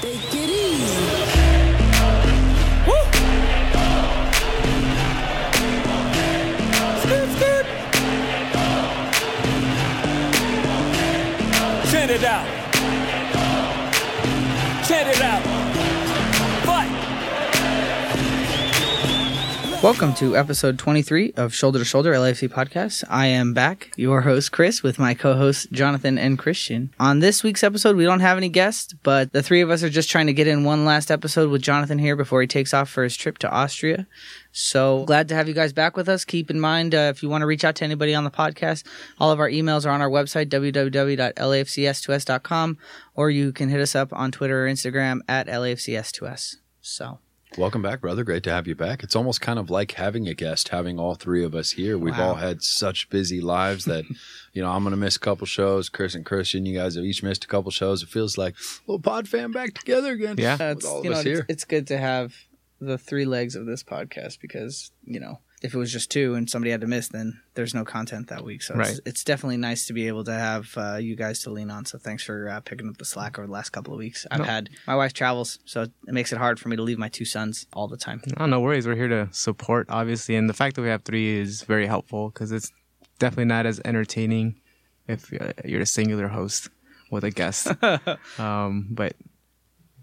Take it easy. Woo! Skip, skip. Chant it out. Chant it out. Welcome to episode 23 of Shoulder to Shoulder LAFC podcast. I am back, your host Chris, with my co-hosts Jonathan and Christian. On this week's episode, we don't have any guests, but the three of us are just trying to get in one last episode with Jonathan here before he takes off for his trip to Austria. So glad to have you guys back with us. Keep in mind, uh, if you want to reach out to anybody on the podcast, all of our emails are on our website, www.lafcs2s.com, or you can hit us up on Twitter or Instagram at LAFCS2S. So Welcome back, brother. Great to have you back. It's almost kind of like having a guest, having all three of us here. We've Wow. all had such busy lives that, you know, I'm going to miss a couple shows. Chris and Christian, you guys have each missed a couple shows. It feels like little pod fam back together again. Yeah. With it's, all of you know, us it's, here. it's good to have the three legs of this podcast because you know if it was just two and somebody had to miss, then there's no content that week. So it's, Right. it's definitely nice to be able to have uh, you guys to lean on. So thanks for uh, picking up the slack over the last couple of weeks. I've No. had my wife travels, so it makes it hard for me to leave my two sons all the time. Oh, no worries. We're here to support, obviously, and the fact that we have three is very helpful because it's definitely not as entertaining if uh, you're a singular host with a guest. um, but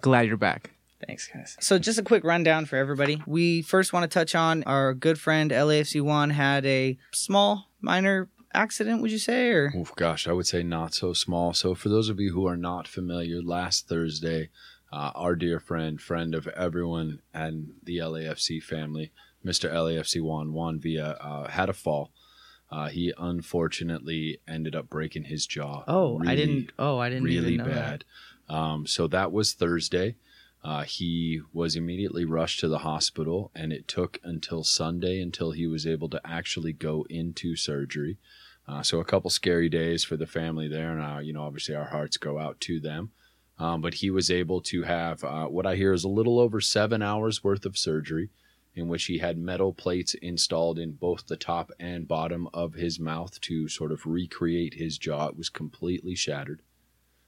glad you're back. Thanks, guys. So, just a quick rundown for everybody. We first want to touch on our good friend LAFC Juan had a small, minor accident. Would you say, or Oof, gosh, I would say not so small. So, for those of you who are not familiar, last Thursday, uh, our dear friend, friend of everyone and the LAFC family, Mr. LAFC Juan Juan Villa, uh, had a fall. Uh, he unfortunately ended up breaking his jaw. oh, I didn't. Oh, I didn't really even know bad. Um, so that was Thursday. Uh, he was immediately rushed to the hospital, and it took until Sunday until he was able to actually go into surgery. Uh, so a couple scary days for the family there, and uh, you know, obviously our hearts go out to them. Um, but he was able to have uh, what I hear is a little over seven hours worth of surgery, in which he had metal plates installed in both the top and bottom of his mouth to sort of recreate his jaw. It was completely shattered.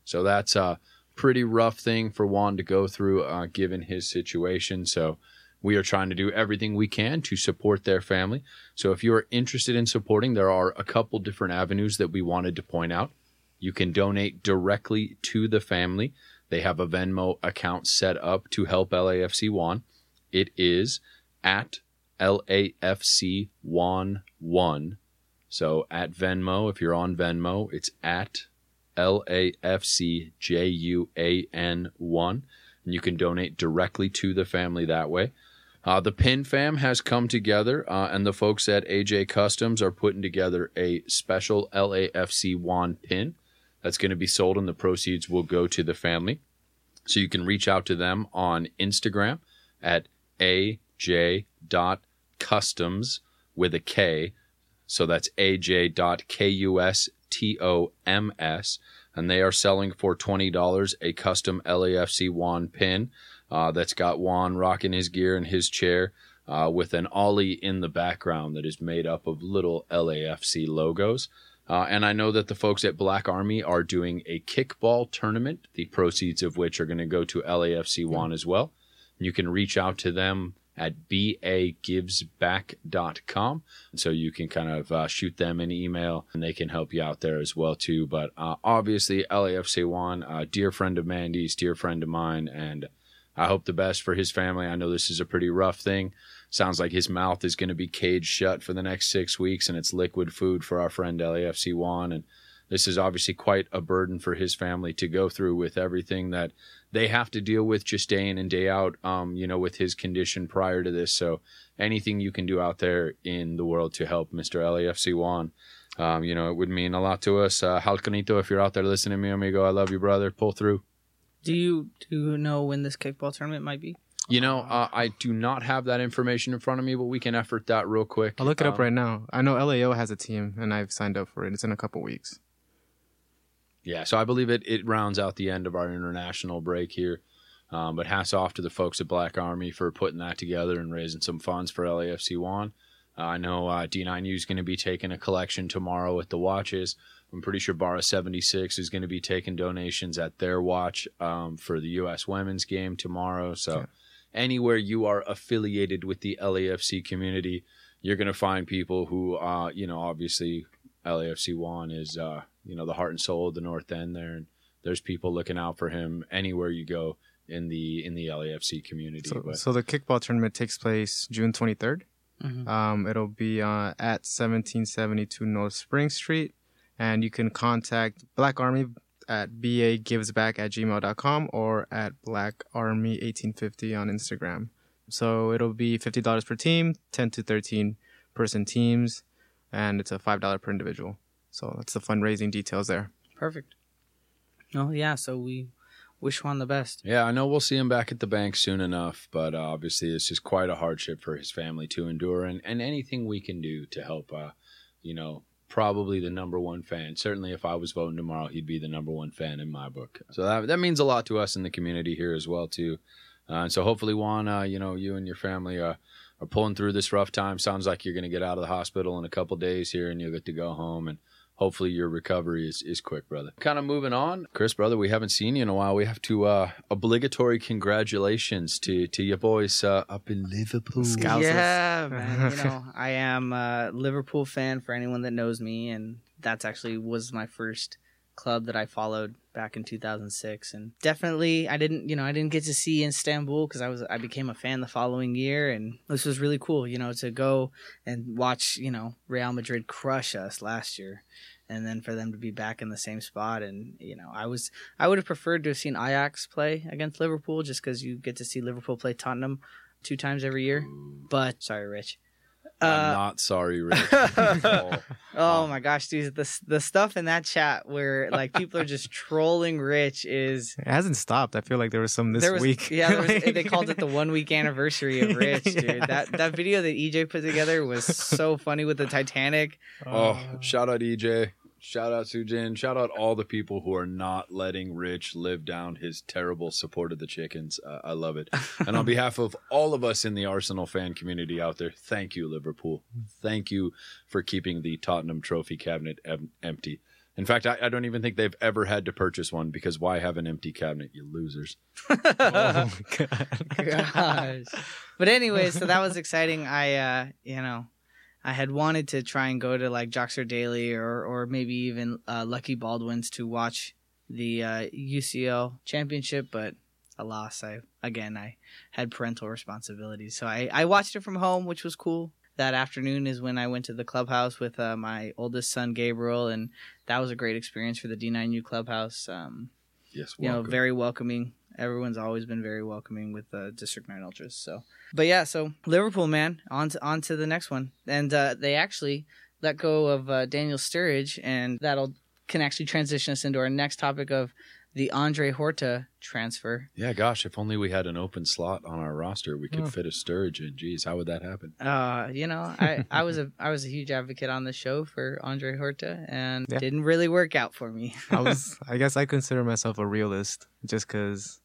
So that's a pretty rough thing for Juan to go through, uh, given his situation. So we are trying to do everything we can to support their family. So if you are interested in supporting, there are a couple different avenues that we wanted to point out. You can donate directly to the family. They have a Venmo account set up to help LAFC Juan. It is at LAFC Juan 1. So at Venmo, if you're on Venmo, it's at L A F C J U A N 1. And you can donate directly to the family that way. Uh, the Pin Fam has come together, uh, and the folks at AJ Customs are putting together a special LAFC Juan pin that's going to be sold, and the proceeds will go to the family. So you can reach out to them on Instagram at aj.customs with a K. So that's aj.kustoms, and they are selling for $20 a custom LAFC Juan pin uh, that's got Juan rocking his gear in his chair uh, with an ollie in the background that is made up of little LAFC logos. Uh, and I know that the folks at Black Army are doing a kickball tournament, the proceeds of which are going to go to LAFC Juan as well. You can reach out to them at bagivesback.com. So you can kind of uh, shoot them an email and they can help you out there as well too. But uh, obviously LAFC Juan, a dear friend of Mandy's, dear friend of mine, and I hope the best for his family. I know this is a pretty rough thing. Sounds like his mouth is going to be caged shut for the next six weeks, and it's liquid food for our friend LAFC Juan. And this is obviously quite a burden for his family to go through with everything that they have to deal with just day in and day out, um, you know, with his condition prior to this. So anything you can do out there in the world to help Mr. LAFC Juan, um, you know, it would mean a lot to us. Uh, Halcanito, if you're out there listening to me, amigo, I love you, brother. Pull through. Do you do you know when this kickball tournament might be? You know, uh, I do not have that information in front of me, but we can effort that real quick. I'll look it up Um, right now. I know LAO has a team, and I've signed up for it. It's in a couple weeks. Yeah, so I believe it it rounds out the end of our international break here. Um, but hats off to the folks at Black Army for putting that together and raising some funds for LAFC Juan. I know uh, D9U is going to be taking a collection tomorrow at the watches. I'm pretty sure Barra 76 is going to be taking donations at their watch um, for the U.S. women's game tomorrow. So, anywhere you are affiliated with the LAFC community, you're going to find people who, uh, you know, obviously LAFC Juan is, uh, you know, the heart and soul of the North End there, and there's people looking out for him anywhere you go in the in the LAFC community. So, but so the kickball tournament takes place June 23rd. Mhm. Um, it'll be uh, at 1772 North Spring Street, and you can contact Black Army at bagivesback at gmail.com or at blackarmy1850 on Instagram. So it'll be $50 per team, 10 to 13 person teams, and it's a $5 per individual. So that's the fundraising details there. Perfect. Oh yeah, so we wish Juan the best. Yeah, I know we'll see him back at the bank soon enough, but uh, obviously this is quite a hardship for his family to endure, and, and anything we can do to help, uh, you know, probably the number one fan. Certainly, if I was voting tomorrow, he'd be the number one fan in my book. So that that means a lot to us in the community here as well too. Uh, and so hopefully, Juan, uh, you know, you and your family uh, are pulling through this rough time. Sounds like you're going to get out of the hospital in a couple days here, and you'll get to go home and hopefully your recovery is, is quick, brother. Kind of moving on. Chris, brother, we haven't seen you in a while. We have to uh obligatory congratulations to to your boys uh, up in Liverpool. Scousers. Yeah, man. You know, I am a Liverpool fan for anyone that knows me, and that's actually was my first club that I followed back in 2006. And definitely, I didn't, you know, I didn't get to see Istanbul because I was, I became a fan the following year, and this was really cool, you know, to go and watch, you know, Real Madrid crush us last year. And then for them to be back in the same spot, and you know, I was I would have preferred to have seen Ajax play against Liverpool, just because you get to see Liverpool play Tottenham two times every year. But sorry, Rich. I'm Uh, not sorry, Rick. Oh, oh my gosh, dude, the the stuff in that chat where like people are just trolling Rich is It hasn't stopped. I feel like there was some this there was week. yeah there was, they called it the one week anniversary of Rich, dude. Yes. That that video that EJ put together was so funny with the Titanic. oh, shout out EJ. Shout out Sujin. Shout out all the people who are not letting Rich live down his terrible support of the chickens. Uh, I love it. And on behalf of all of us in the Arsenal fan community out there, thank you, Liverpool. Thank you for keeping the Tottenham trophy cabinet em- empty. In fact, I, I don't even think they've ever had to purchase one because why have an empty cabinet, you losers? Oh, God. Gosh. But anyway, so that was exciting. I uh you know I had wanted to try and go to like Joxer Daly or or maybe even uh, Lucky Baldwin's to watch the uh, UCL championship, but alas, I again I had parental responsibilities, so I I watched it from home, which was cool. That afternoon is when I went to the clubhouse with uh, my oldest son Gabriel, and that was a great experience for the D9U clubhouse. Um, Yes, you know, very welcoming. Everyone's always been very welcoming with uh, District Nine Ultras. So, but yeah, so Liverpool, man, on to, on to the next one, and uh, they actually let go of uh, Daniel Sturridge, and that'll can actually transition us into our next topic of the Andre Horta transfer. yeah, gosh, if only we had an open slot on our roster, we could Oh. fit a Sturridge in. Geez, how would that happen? Uh, you know, I, I was a I was a huge advocate on the show for Andre Horta, and Yeah. didn't really work out for me. I was, I guess I consider myself a realist just because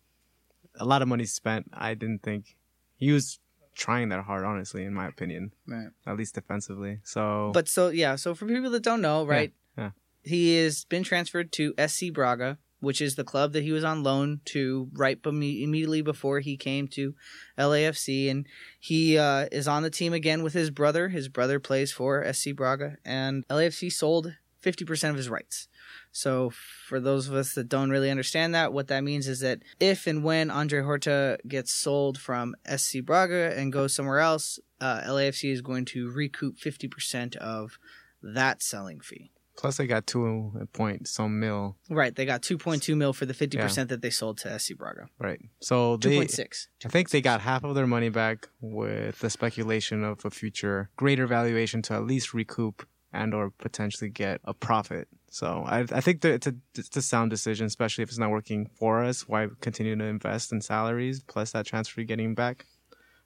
a lot of money spent. I didn't think he was trying that hard, honestly, in my opinion, right. at least defensively. So, But so yeah, so for people that don't know, right? yeah. He has been transferred to SC Braga, which is the club that he was on loan to right bem- immediately before he came to LAFC, and he uh, is on the team again with his brother. His brother plays for SC Braga, and LAFC sold fifty percent of his rights. So for those of us that don't really understand that, what that means is that if and when Andre Horta gets sold from SC Braga and goes somewhere else, uh, LAFC is going to recoup 50% of that selling fee. Plus they got two point some mil, Right, they got 2.2 mil for the 50% that they sold to SC Braga. right? So they, 2.6. I think they got half of their money back with the speculation of a future greater valuation to at least recoup and or potentially get a profit. So I, I think that it's a, it's a sound decision, especially if it's not working for us. Why continue to invest in salaries plus that transfer getting back?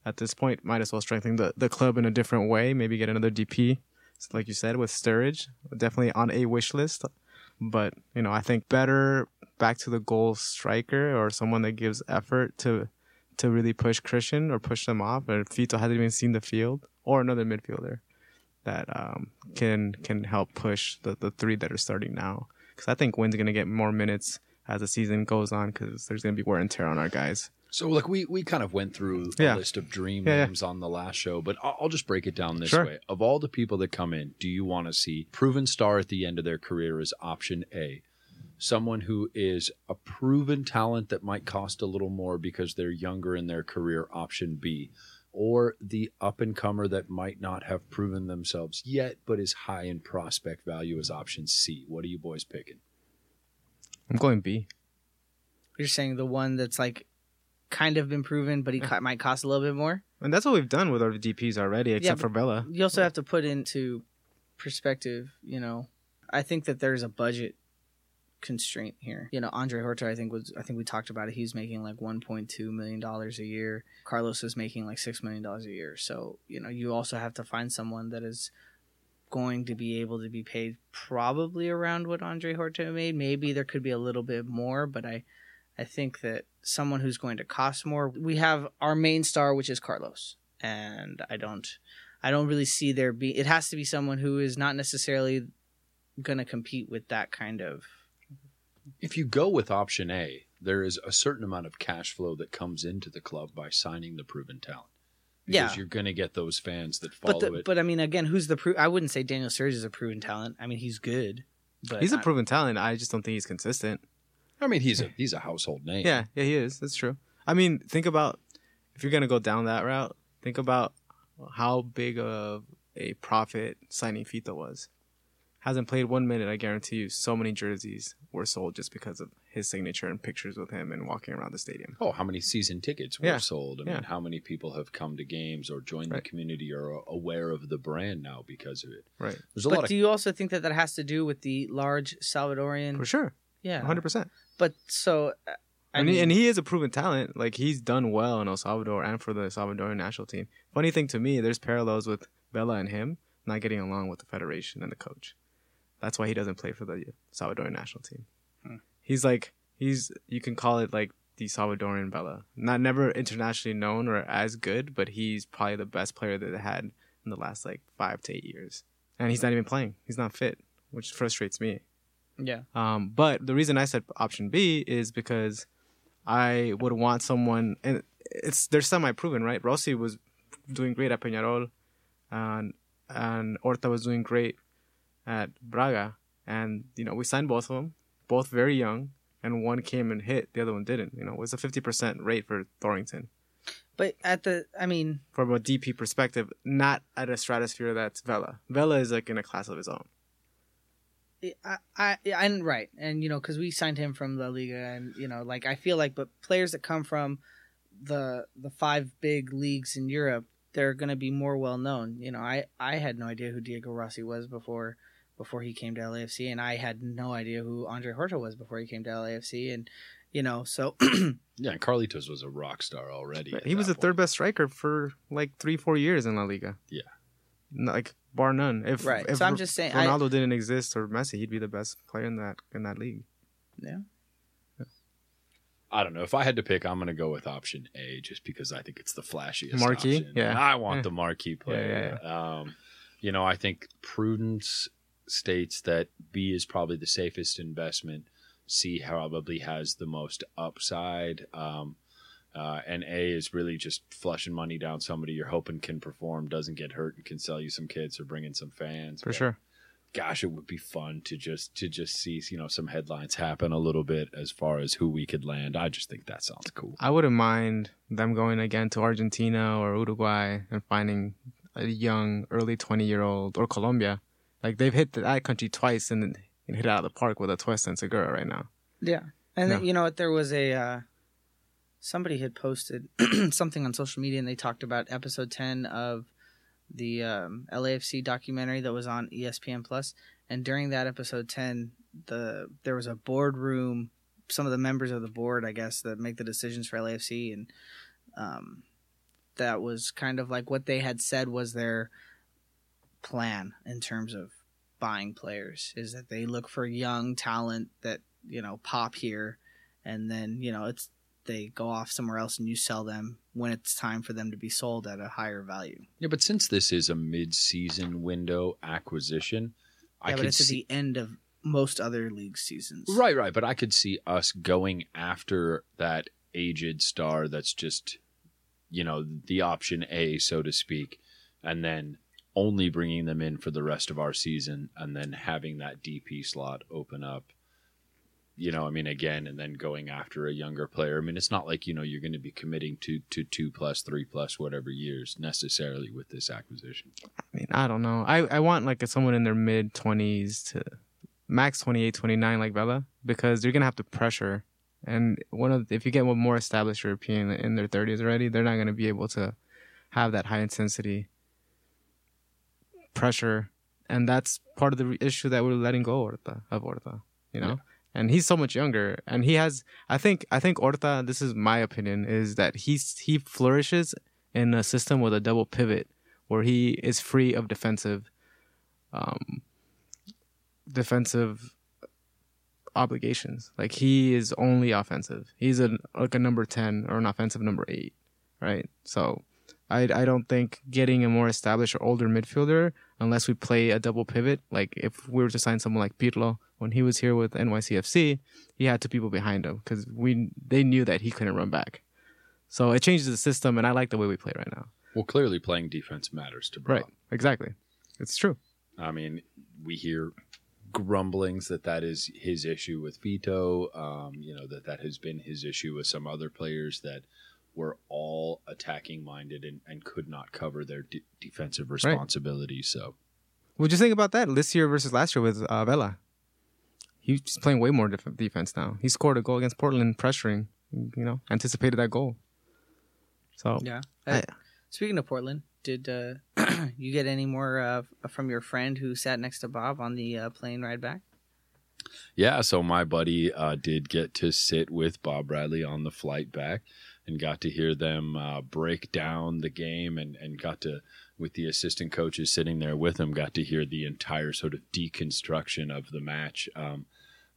At this point, might as well strengthen the, the club in a different way. Maybe get another DP, like you said, with Sturridge. Definitely on a wish list. But, you know, I think better back to the goal striker or someone that gives effort to to really push Christian or push them off. Or Fito hasn't even seen the field, or another midfielder. that um, can can help push the, the three that are starting now. Because I think Nguyen's going to get more minutes as the season goes on because there's going to be wear and tear on our guys. So, like, we, we kind of went through a Yeah. list of dream Yeah, yeah. names on the last show, but I'll, I'll just break it down this Sure. way. Of all the people that come in, do you want to see proven star at the end of their career as option A? Someone who is a proven talent that might cost a little more because they're younger in their career, option B. Or the up and comer that might not have proven themselves yet, but is high in prospect value as option C. What are you boys picking? I'm going B. You're saying the one that's like kind of been proven, but he co- might cost a little bit more. And that's what we've done with our DPs already, except but- for Vela. You also have to put into perspective, you know, I think that there's a budget constraint here. You know, Andre Horta, I think was, I think we talked about it. He was making like 1.2 million dollars a year. Carlos is making like six million dollars a year. So you know, you also have to find someone that is going to be able to be paid probably around what Andre Horta made. Maybe there could be a little bit more, but I, I think that someone who's going to cost more. We have our main star, which is Carlos, and I don't. I don't really see there be. It has to be someone who is not necessarily going to compete with that kind of. If you go with option A, there is a certain amount of cash flow that comes into the club by signing the proven talent. Because Yeah. you're going to get those fans that follow But the, it. but I mean, again, who's the? Pro- I wouldn't say Daniel Sturridge is a proven talent. I mean, he's good, but He's a proven talent. I just don't think he's consistent. I mean, he's a he's a household name. Yeah, yeah, he is. That's true. I mean, think about if you're gonna go down that route. Think about how big of a profit signing Fito was. Hasn't played one minute. I guarantee you, so many jerseys were sold just because of his signature and pictures with him and walking around the stadium. Oh, how many season tickets were Yeah. sold? I Yeah. mean, how many people have come to games or joined Right. the community or are aware of the brand now because of it? Right, There's a But lot of do you also think that that has to do with the large Salvadorian? for sure, Yeah, 100. percent But so, uh, I and, he, and he is a proven talent. Like he's done well in El Salvador and for the Salvadoran national team. Funny thing to me, there's parallels with Vela and him not getting along with the federation and the coach. That's why he doesn't play for the Salvadoran national team. He's like he's you can call it like the Salvadoran Vela. Not never internationally known or as good, but he's probably the best player that they had in the last like five to eight years. And he's not even playing. He's not fit, which frustrates me. Yeah, Um, but the reason I said option B is because I would want someone, and it's they're semi-proven, right? Rossi was doing great at Peñarol, and and Horta was doing great at Braga, and you know we signed both of them, both very young, and one came and hit, the other one didn't. You know, it was a fifty percent rate for Thorrington. but at the, I mean, From a DP perspective, not at a stratosphere that's Vela. Vela is like in a class of his own. I, I, and right, and you know, because we signed him from La Liga, and you know, like I feel like, but players that come from the the five big leagues in Europe, they're going to be more well known. You know, I I had no idea who Diego Rossi was before before he came to LAFC, and I had no idea who Andre Horta was before he came to LAFC, and you know, so yeah. Carlitos was a rock star already. He was the that third best striker for like three, four years in La Liga. Yeah. Like bar none. If Right. if So I'm just saying, I- Ronaldo didn't exist or Messi, he'd be the best player in that in that league. yeah, I don't know. If I had to pick, I'm going to go with option A just because I think it's the flashiest. Marquee? option. Yeah. I want Yeah. the marquee player. yeah, Um, you know, I think prudence states that B is probably the safest investment. C probably has the most upside. Um, uh, and A is really just flushing money down somebody you're hoping can perform, doesn't get hurt, and can sell you some kids or bring in some fans. For But sure. gosh, it would be fun to just to just see you know some headlines happen a little bit as far as who we could land. I just think that sounds cool. I wouldn't mind them going again to Argentina or Uruguay and finding a young, early twenty year old or Colombia. Like they've hit that country twice and, and hit it out of the park with Atuesta and Segura right now. yeah, and No. you know what? There was a uh, somebody had posted something on social media, and they talked about episode ten of the um, LAFC documentary that was on ESPN Plus. And during that episode ten, the there was a boardroom. Some of the members of the board, I guess, that make the decisions for LAFC, and um, that was kind of like what they had said was their plan in terms of buying players. Is that they look for young talent that you know pop here, and then you know it's they go off somewhere else and you sell them when it's time for them to be sold at a higher value. Yeah, but since this is a mid-season window acquisition, I yeah, but could it's at the end of most other league seasons. right, right. But I could see us going after that aged star that's just, you know, the option A, so to speak, and then only bringing them in for the rest of our season, and then having that DP slot open up. You know, I mean, again, and then going after a younger player. I mean, it's not like you know you're going to be committing to to two plus, three plus, whatever years necessarily with this acquisition. I mean, I don't know. I, I want like someone in their mid 20s to max 28, 29 like Vela because you're going to have to pressure. And one of if you get one more established European in their 30s already, they're not going to be able to have that high intensity pressure. And that's part of the issue that we're letting go Horta, of Horta, you know? And he's so much younger and he has I think I think Horta, this is my opinion, is that he's he flourishes in a system with a double pivot where he is free of defensive um defensive obligations. Like he is only offensive. He's a like a number 10 or an offensive number 8, right? So I I don't think getting a more established or older midfielder unless we play a double pivot, like if we were to sign someone like Pirlo when he was here with NYCFC, he had two people behind him cuz we they knew that he couldn't run back. So it changes the system and I like the way we play right now. Well, clearly playing defense matters to Brown. Right. Exactly. It's true. I mean, we hear grumblings that that is his issue with Fito. Um, you know that that has been his issue with some other players that were all attacking minded and, and could not cover their de- defensive responsibilities. So What'd you think about that this year versus last year with uh, Vela? He's playing way more def- defense now. He scored a goal against Portland, pressuring. You know, anticipated that goal. So Yeah. I- Uh, speaking of Portland, did uh, you get any more uh, from your friend who sat next to Bob on the uh, plane ride back? yeah, so my buddy uh, did get to sit with Bob Bradley on the flight back and got to hear them uh, break down the game and, and got to with the assistant coaches sitting there with them got to hear the entire sort of deconstruction of the match um,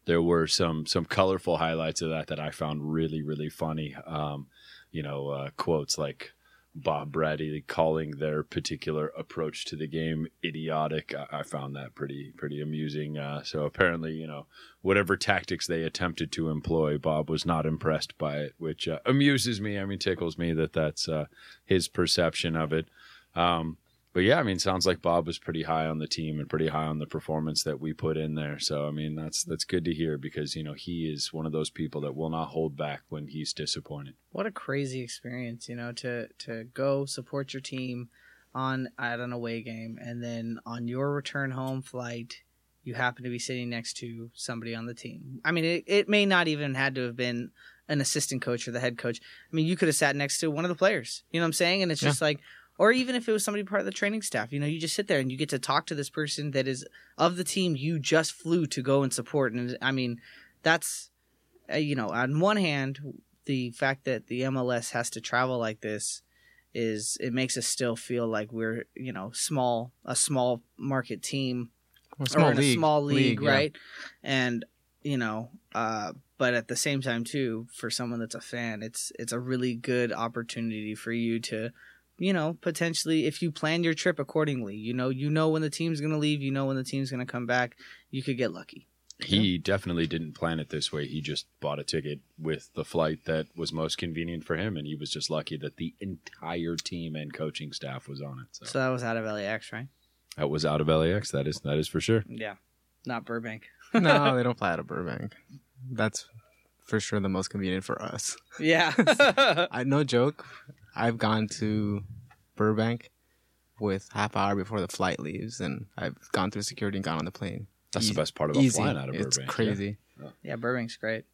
there were some some colorful highlights of that that I found really really funny. Um, you know, uh, quotes like Bob Bradley calling their particular approach to the game idiotic. I, I found that pretty pretty amusing. Uh, so apparently, you know, whatever tactics they attempted to employ, Bob was not impressed by it, which uh, amuses me. I mean, tickles me that that's uh, his perception of it. Um, but yeah, I mean, sounds like Bob was pretty high on the team and pretty high on the performance that we put in there. So I mean, that's that's good to hear because you know he is one of those people that will not hold back when he's disappointed. What a crazy experience, you know, to to go support your team on at an away game, and then on your return home flight, you happen to be sitting next to somebody on the team. I mean, it, it may not even had to have been an assistant coach or the head coach. I mean, you could have sat next to one of the players. You know what I'm saying? And it's just like, or even if it was somebody part of the training staff, you know, you just sit there and you get to talk to this person that is of the team you just flew to go and support. And I mean, that's, uh, you know, on one hand, the fact that the MLS has to travel like this is it makes us still feel like we're you know small a small market team Or small or in league, a small league, yeah. right? And you know, uh, but at the same time too, for someone that's a fan, it's it's a really good opportunity for you to, you know, potentially if you plan your trip accordingly, you know, you know when the team's gonna leave, you know when the team's gonna come back, you could get lucky. He definitely didn't plan it this way. He just bought a ticket with the flight that was most convenient for him, and he was just lucky that the entire team and coaching staff was on it. So, So that was out of LAX, right? that was out of LAX. That is that is for sure. Yeah, not Burbank. no, they don't fly out of Burbank. That's for sure the most convenient for us. Yeah. I no joke. I've gone to Burbank with half hour before the flight leaves, and I've gone through security and gone on the plane. That's Easy- the best part about Easy. flying out of it's Burbank. yeah. crazy. yeah, Burbank's great.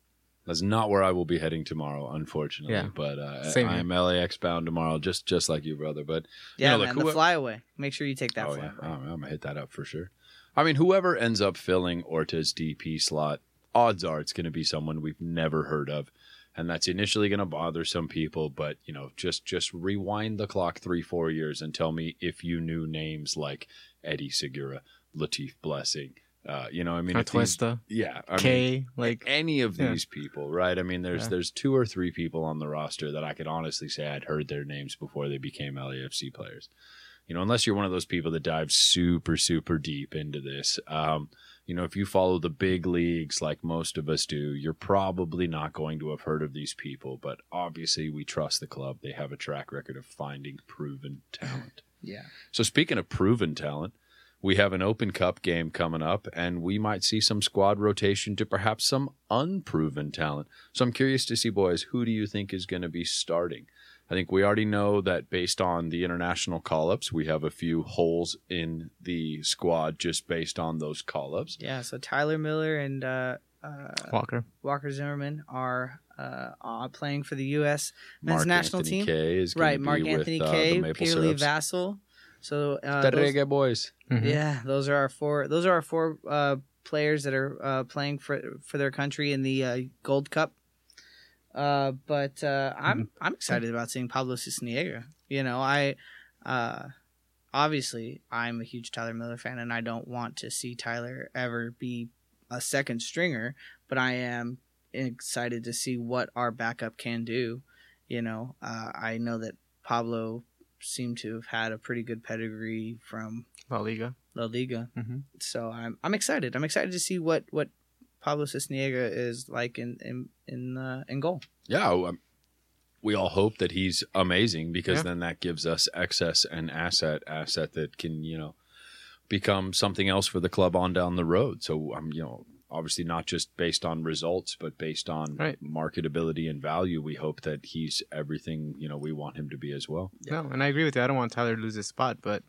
That's not where I will be heading tomorrow, unfortunately. Yeah. But uh, Same I am LAX bound tomorrow, just just like you, brother. But you Yeah, know, man, look, the whoe- flyaway. Make sure you take that oh yeah, flyaway. I'm, I'm gonna hit that up for sure. I mean, whoever ends up filling Horta's DP slot, odds are it's going to be someone we've never heard of, and that's initially going to bother some people. But you know, just just rewind the clock three, four years and tell me if you knew names like Eddie Segura, Latif Blessing, Uh, you know, I mean, these- Twista, yeah, I mean, Kaye, like any of Yeah. these people, right? I mean, there's Yeah. there's two or three people on the roster that I could honestly say I'd heard their names before they became LAFC players. You know, unless you're one of those people that dive super super deep into this. Um, you know, if you follow the big leagues like most of us do, you're probably not going to have heard of these people. But obviously, we trust the club; they have a track record of finding proven talent. Yeah. So speaking of proven talent, we have an Open Cup game coming up, and we might see some squad rotation to perhaps some unproven talent. So I'm curious to see, boys, who do you think is going to be starting? I think we already know that based on the international call ups, we have a few holes in the squad just based on those call ups. Yeah. So Tyler Miller and uh, uh, Walker. Walker Zimmerman are uh, uh, playing for the U.S. men's Mark national Anthony team. Kaye is Right. to be Mark with, Anthony uh, Kaye, the Peter Lee Syrups. Vassell. So uh, the those- Reggae Boys. Mhm. Yeah, those are our four. Those are our four uh, players that are uh, playing for for their country in the uh, Gold Cup. Uh, but uh, I'm I'm excited about seeing Pablo Sisniega. You know, I uh, obviously I'm a huge Tyler Miller fan, and I don't want to see Tyler ever be a second stringer. But I am excited to see what our backup can do. You know, uh, I know that Pablo seemed to have had a pretty good pedigree from La Liga. La Liga. Mhm. So I'm I'm excited. I'm excited to see what what Pablo Sisniega is like in in in, uh, in goal. Yeah, um, we all hope that he's amazing because Yeah. then that gives us excess and asset asset that can you know become something else for the club on down the road. So I'm you know obviously not just based on results, but based on Right. marketability and value. We hope that he's everything you know we want him to be as well. No, and I agree with you. I don't want Tyler to lose his spot, but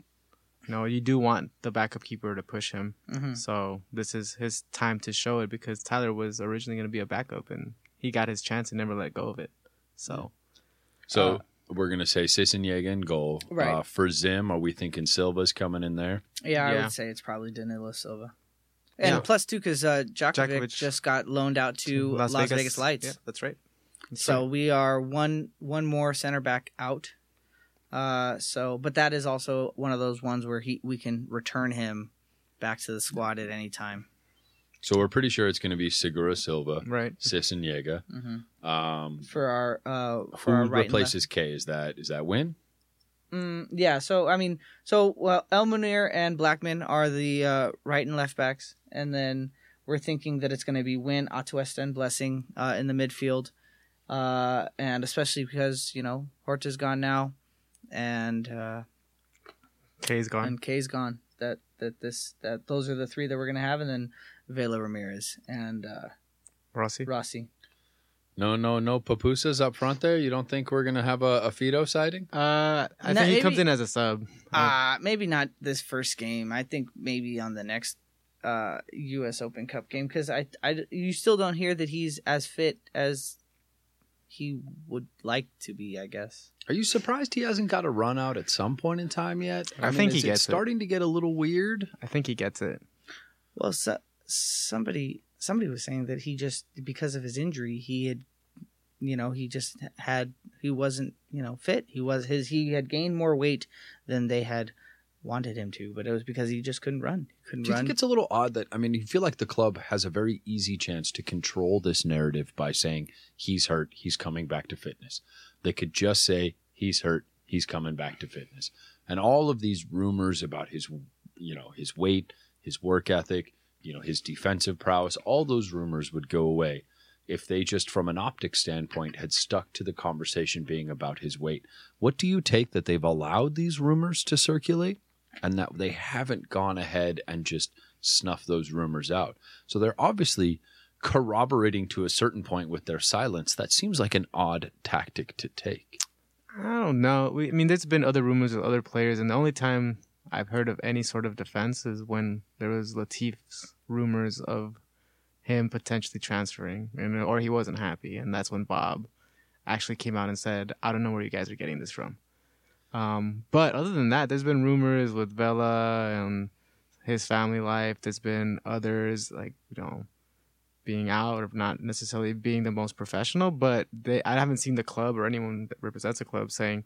you know, you do want the backup keeper to push him. Mhm. So this is his time to show it because Tyler was originally going to be a backup and he got his chance and never let go of it. So So. Uh, we're gonna say Sisniega in goal. Right. Uh, for Zim, are we thinking Silva's coming in there? Yeah, I Yeah. would say it's probably Danilo Silva. And Yeah. plus two because uh, Jakovic, Jakovic just got loaned out to Las, Vegas. Lights. Yeah, that's right. That's So right. we are one one more center back out. Uh, so but that is also one of those ones where he we can return him back to the squad at any time. So we're pretty sure it's going to be Segura Silva, right. Sisniega. Mhm. Um, For our uh for our who right replaces Kaye? Is that is that Nguyen? Mm, yeah, so I mean, so well, Elmunir and Blackmon are the uh, right and left backs, and then we're thinking that it's going to be Nguyen, Atuesta, and Blessing uh, in the midfield, uh, and especially because you know Horta's gone now, and uh, Kaye's gone. and Kaye's gone. That that this that those are the three that we're going to have, and then Vela Ramirez and uh, Rossi. Rossi. No, no, no papusas up front there. You don't think we're gonna have a, a Fito sighting? Uh, I No, think he comes in as a sub. Uh, maybe not this first game. I think maybe on the next uh, U.S. Open Cup game because I, I, you still don't hear that he's as fit as he would like to be. I guess. Are you surprised he hasn't got a run out at some point in time yet? I think he is it gets it. starting to get a little weird. I think he gets it. Well, so, somebody somebody was saying that he just because of his injury he had, you know, he just had he wasn't you know fit. He was his he had gained more weight than they had wanted him to, but it was because he just couldn't run. He couldn't Do you run. think it's a little odd that I mean, you feel like the club has a very easy chance to control this narrative by saying he's hurt, he's coming back to fitness. They could just say he's hurt, he's coming back to fitness. And all of these rumors about his you know, his weight, his work ethic, you know, his defensive prowess, all those rumors would go away if they just from an optic standpoint had stuck to the conversation being about his weight. What do you take that they've allowed these rumors to circulate? And that they haven't gone ahead and just snuffed those rumors out. So they're obviously corroborating to a certain point with their silence. That seems like an odd tactic to take. I don't know. We, I mean, there's been other rumors with other players, and the only time I've heard of any sort of defense is when there was Latif's rumors of him potentially transferring, and or he wasn't happy, and that's when Bob actually came out and said, "I don't know where you guys are getting this from." Um, but other than that, there's been rumors with Vela and his family life. There's been others like you know being out or not necessarily being the most professional, but they I haven't seen the club or anyone that represents a club saying,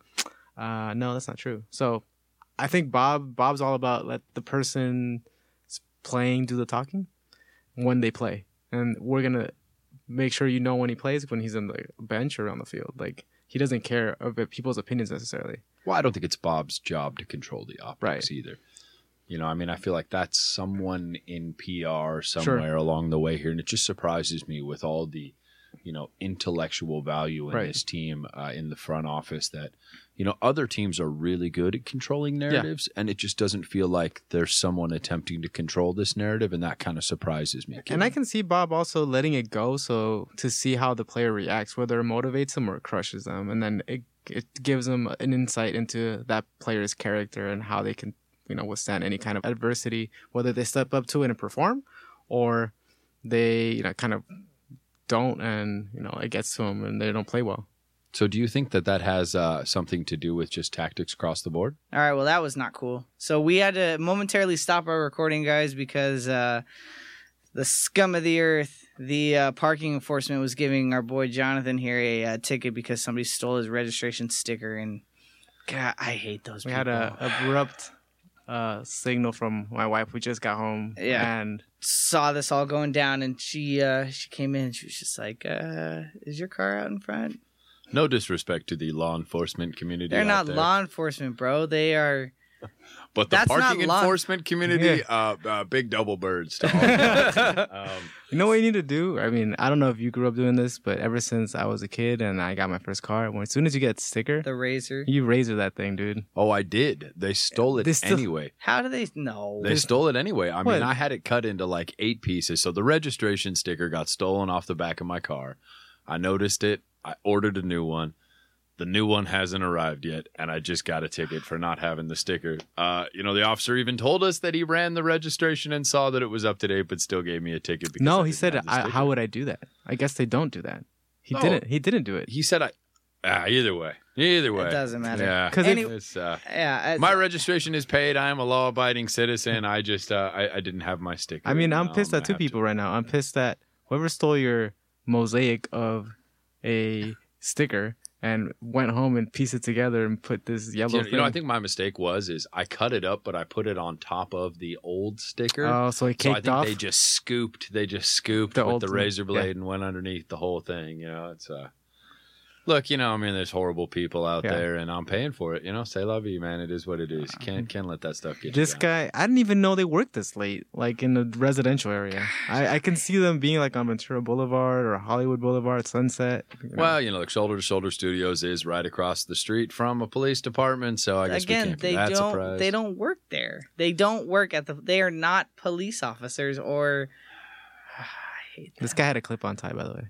uh, no, that's not true. So I think Bob Bob's all about let the person playing do the talking when they play, and we're gonna make sure you know when he plays when he's on the bench or on the field. Like he doesn't care about people's opinions necessarily. Well, I don't think it's Bob's job to control the optics Right. either. You know, I mean, I feel like that's someone in PR somewhere along the way here, and it just surprises me with all the, you know, intellectual value in Right. this team uh, in the front office that, you know, other teams are really good at controlling narratives, and it just doesn't feel like there's someone attempting to control this narrative, and that kind of surprises me. And I can see Bob also letting it go, so to see how the player reacts, whether it motivates them or crushes them, and then it it gives them an insight into that player's character and how they can, you know, withstand any kind of adversity, whether they step up to it and perform, or they you know kind of don't, and you know it gets to them and they don't play well. So, do you think that that has uh, something to do with just tactics across the board? All right, well, that was not cool. So we had to momentarily stop our recording, guys, because uh, the scum of the earth, the uh, parking enforcement, was giving our boy Jonathan here a uh, ticket because somebody stole his registration sticker. And God, I hate those people. We people. had a abrupt uh, signal from my wife. We just got home, Yeah. and saw this all going down, and she uh, she came in. and She was just like, uh, "Is your car out in front?" No disrespect to the law enforcement community. They're out not there. law enforcement, bro. They are. But the That's parking law- enforcement community, uh, uh, big double birds to all. um, You know what you need to do? I mean, I don't know if you grew up doing this, but ever since I was a kid and I got my first car, when as soon as you get a sticker, The razor. you razor that thing, dude. oh, I did. They stole it They still- anyway. How do they know? They stole it anyway. I What? mean, I had it cut into like eight pieces. So the registration sticker got stolen off the back of my car. I noticed it. I ordered a new one. The new one hasn't arrived yet, and I just got a ticket for not having the sticker. Uh, you know, the officer even told us that he ran the registration and saw that it was up to date, but still gave me a ticket. Because No, I he said, I, "How would I do that?" I guess they don't do that. He No. didn't. He didn't do it. He said, "I." Ah, either way, either way, It doesn't matter. Yeah, 'Cause if- it's, uh, Yeah. I- my registration is paid. I am a law-abiding citizen. I just, uh, I, I didn't have my sticker. I mean, I'm pissed at two have to- people right now. I'm pissed that whoever stole your mosaic of a sticker and went home and pieced it together and put this yellow You know, thing. you know, I think my mistake was is I cut it up, but I put it on top of the old sticker. Oh, so it so I caked think off. they just scooped. They just scooped The with the razor yeah. blade and went underneath the whole thing. You know, it's uh Look, you know, I mean, there's horrible people out Yeah. there, and I'm paying for it. You know, say love you, man. It is what it is. Can't can't let that stuff get this you down. guy, I didn't even know they worked this late, like in the residential area. I, I can see them being like on Ventura Boulevard or Hollywood Boulevard, at Sunset. you know. Well, you know, like Shoulder to Shoulder Studios is right across the street from a police department, so I guess we Again, can't be they that don't. surprised. They don't work there. They don't work at the. They are not police officers or. I hate this guy had a clip-on tie, by the way.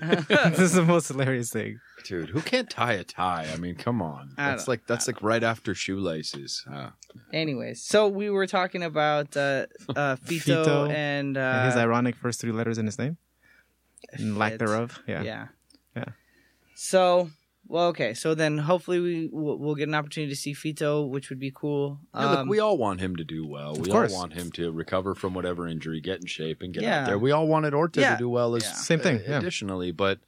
this is the most hilarious thing. Dude, who can't tie a tie? I mean, come on. I That's don't- like that's like right after shoelaces. Uh, Anyways, so we were talking about uh, uh, Fito, Fito and, uh, And his ironic first three letters in his name, and lack Fit. thereof. Yeah. yeah, Yeah. So, well, okay. So then, hopefully, we we'll, we'll get an opportunity to see Fito, which would be cool. yeah, look, Um, we all want him to do well. We all want him to recover from whatever injury, get in shape, and get Yeah. out there. We all wanted Horta Yeah. to do well as Yeah. Same thing, uh, yeah. additionally, but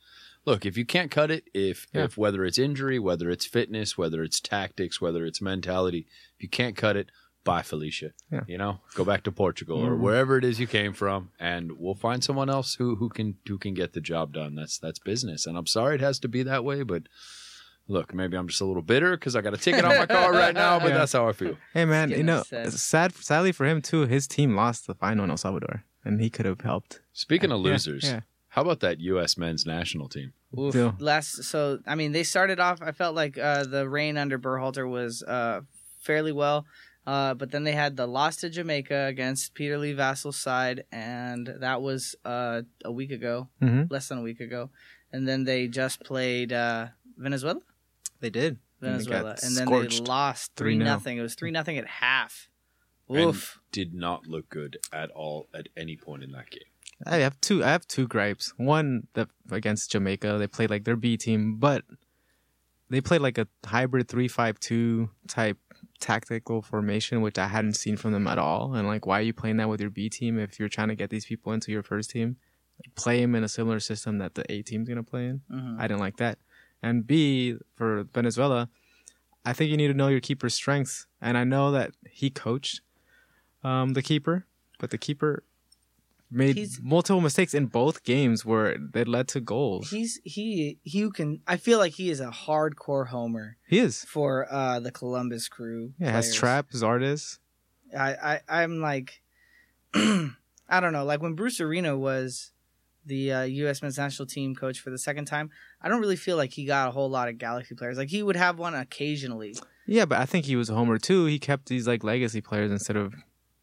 look, if you can't cut it, if Yeah. if whether it's injury, whether it's fitness, whether it's tactics, whether it's mentality, if you can't cut it, bye Felicia. Yeah. You know, go back to Portugal or Mhm. wherever it is you came from, and we'll find someone else who who can who can get the job done. That's that's business, and I'm sorry it has to be that way, but. Look, maybe I'm just a little bitter because I got a ticket on my car right now, but Yeah. that's how I feel. Hey man, you know, upset. sad. Sadly for him too, his team lost the final in El Salvador, and he could have helped. Speaking of losers, yeah. how about that U.S. men's national team? Oof. Deal. Last, so I mean, they started off. I felt like uh, the reign under Berhalter was uh, fairly well, uh, but then they had the loss to Jamaica against Peter Lee Vassell's side, and that was uh, a week ago, Mhm. less than a week ago, and then they just played uh, Venezuela, They did. Venezuela, got and then they lost three 3-0. nothing. It was three nothing at half. And Oof. did not look good at all at any point in that game. I have two. I have two gripes. One that against Jamaica, they played like their B team, but they played like a hybrid three-five-two type tactical formation, which I hadn't seen from them at all. And like, why are you playing that with your B team if you're trying to get these people into your first team? Play them in a similar system that the A team's gonna play in. Mhm. I didn't like that. And B for Venezuela, I think you need to know your keeper's strengths. And I know that he coached um, the keeper but the keeper made He's- multiple mistakes in both games where they led to goals. He's he he can. I feel like he is a hardcore homer He is. for uh the Columbus Crew. Yeah, has. Trapp, Zardes. I, I I'm like, I don't know. Like when Bruce Arena was the uh, U.S. men's national team coach for the second time, I don't really feel like he got a whole lot of Galaxy players. Like he would have one occasionally. Yeah, but I think he was a homer too. He kept these like legacy players instead of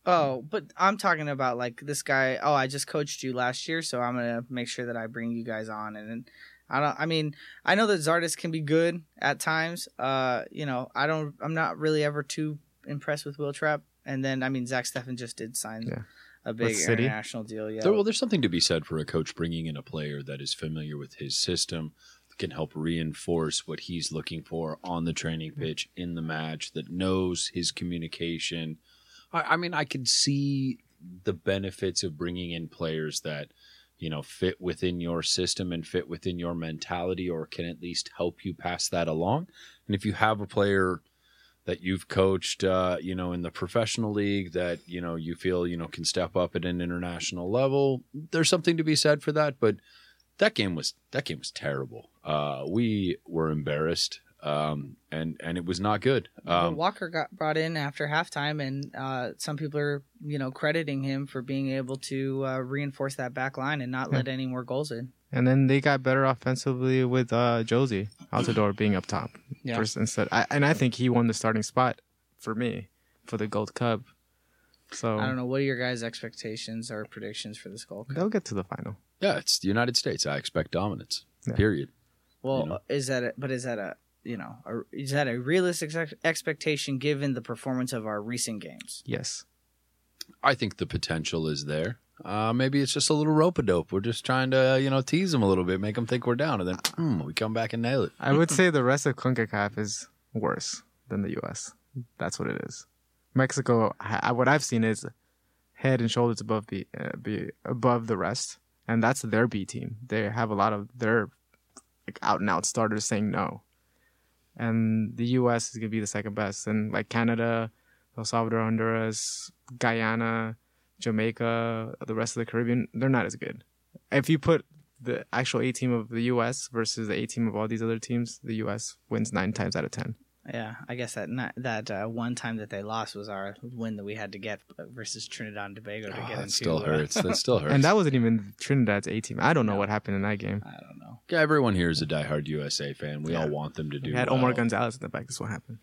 Oh, but I'm talking about like this guy. Oh, I just coached you last year, so I'm gonna make sure that I bring you guys on. And, and I don't. I mean, I know that Zardes can be good at times. Uh, you know, I don't. I'm not really ever too impressed with Will Trapp. And then I mean, Zach Steffen just did sign Yeah. a big City. international deal. Yeah. There, well, there's something to be said for a coach bringing in a player that is familiar with his system, can help reinforce what he's looking for on the training pitch in the match, that knows his communication. I, I mean, I could see the benefits of bringing in players that you know fit within your system and fit within your mentality, or can at least help you pass that along. And if you have a player that you've coached, uh, you know, in the professional league that you know you feel you know can step up at an international level. There's something to be said for that, but that game was that game was terrible. Uh, we were embarrassed, um, and and it was not good. Well, Um, Walker got brought in after halftime, and uh, some people are, you know, crediting him for being able to uh, reinforce that back line and not let any more goals in. and then they got better offensively with uh Jozy Altidore being up top. Yeah. First instead I, and I think he won the starting spot for me for the Gold Cup. So I don't know. What are your guys' expectations or predictions for this Gold Cup? they'll get to the final. yeah, it's the United States. I expect dominance. Yeah. Period. Well, you know? is that a, but is that a you know a, is that a realistic ex- expectation given the performance of our recent games? Yes. I think the potential is there. Uh, maybe it's just a little rope a dope. We're just trying to, you know, tease them a little bit, make them think we're down, and then mm, we come back and nail it. I would say the rest of CONCACAF is worse than the US. That's what it is. Mexico, what I've seen is head and shoulders above the uh, be above the rest, and that's their B team. They have a lot of their like out and out starters saying no, and the U.S. is gonna be the second best, and like Canada, El Salvador, Honduras, Guyana, Jamaica, the rest of the Caribbean, they're not as good. If you put the actual A team of the U.S. versus the A team of all these other teams, the U.S. wins nine times out of ten. Yeah, I guess that not, that uh, one time that they lost was our win that we had to get versus Trinidad and Tobago to Oh, get that into. still hurts. That still hurts. And that wasn't even Trinidad's A team. I don't know No. what happened in that game. I don't know. Yeah, everyone here is a diehard USA fan. We Yeah. all want them to do. We had Omar Gonzalez in the back. That's what happened.